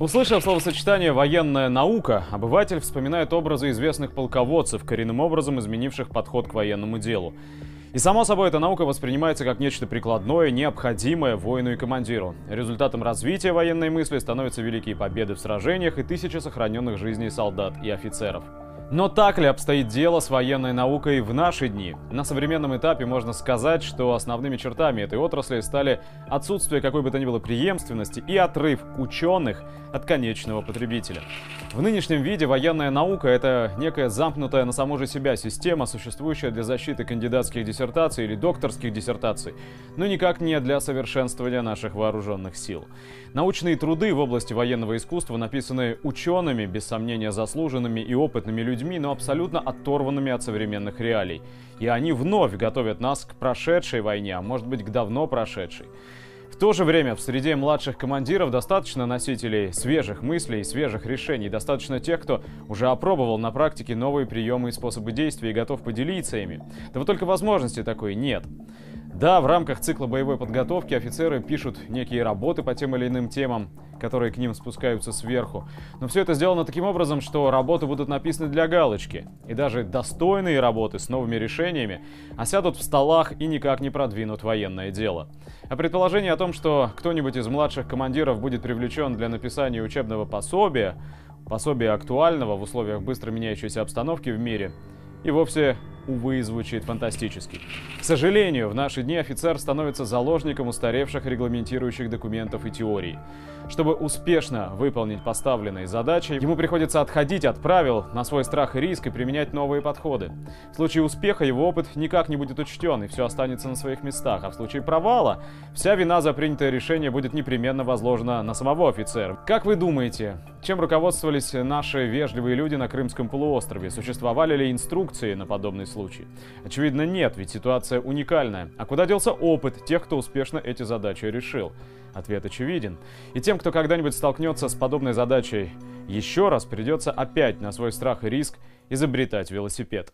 Услышав словосочетание «военная наука», обыватель вспоминает образы известных полководцев, коренным образом изменивших подход к военному делу. И само собой, эта наука воспринимается как нечто прикладное, необходимое воину и командиру. Результатом развития военной мысли становятся великие победы в сражениях и тысячи сохраненных жизней солдат и офицеров. Но так ли обстоит дело с военной наукой в наши дни? На современном этапе можно сказать, что основными чертами этой отрасли стали отсутствие какой бы то ни было преемственности и отрыв ученых от конечного потребителя. В нынешнем виде военная наука – это некая замкнутая на саму же себя система, существующая для защиты кандидатских диссертаций или докторских диссертаций, но никак не для совершенствования наших вооруженных сил. Научные труды в области военного искусства написаны учеными, без сомнения заслуженными и опытными людьми, но абсолютно оторванными от современных реалий. И они вновь готовят нас к прошедшей войне, а может быть к давно прошедшей. В то же время в среде младших командиров достаточно носителей свежих мыслей, свежих решений, достаточно тех, кто уже опробовал на практике новые приемы и способы действия и готов поделиться ими. Да вот только возможности такой нет. Да, в рамках цикла боевой подготовки офицеры пишут некие работы по тем или иным темам, которые к ним спускаются сверху. Но все это сделано таким образом, что работы будут написаны для галочки. И даже достойные работы с новыми решениями осядут в столах и никак не продвинут военное дело. А предположение о том, что кто-нибудь из младших командиров будет привлечен для написания учебного пособия, пособия актуального в условиях быстро меняющейся обстановки в мире, и вовсе увы, звучит фантастически. К сожалению, в наши дни офицер становится заложником устаревших регламентирующих документов и теорий. Чтобы успешно выполнить поставленные задачи, ему приходится отходить от правил на свой страх и риск и применять новые подходы. В случае успеха его опыт никак не будет учтен, и все останется на своих местах, а в случае провала вся вина за принятое решение будет непременно возложена на самого офицера. Как вы думаете, чем руководствовались наши вежливые люди на Крымском полуострове? Существовали ли инструкции на подобный случай? Очевидно, нет, ведь ситуация уникальная. А куда делся опыт тех, кто успешно эти задачи решил? Ответ очевиден. И тем, кто когда-нибудь столкнется с подобной задачей еще раз, придется опять на свой страх и риск изобретать велосипед.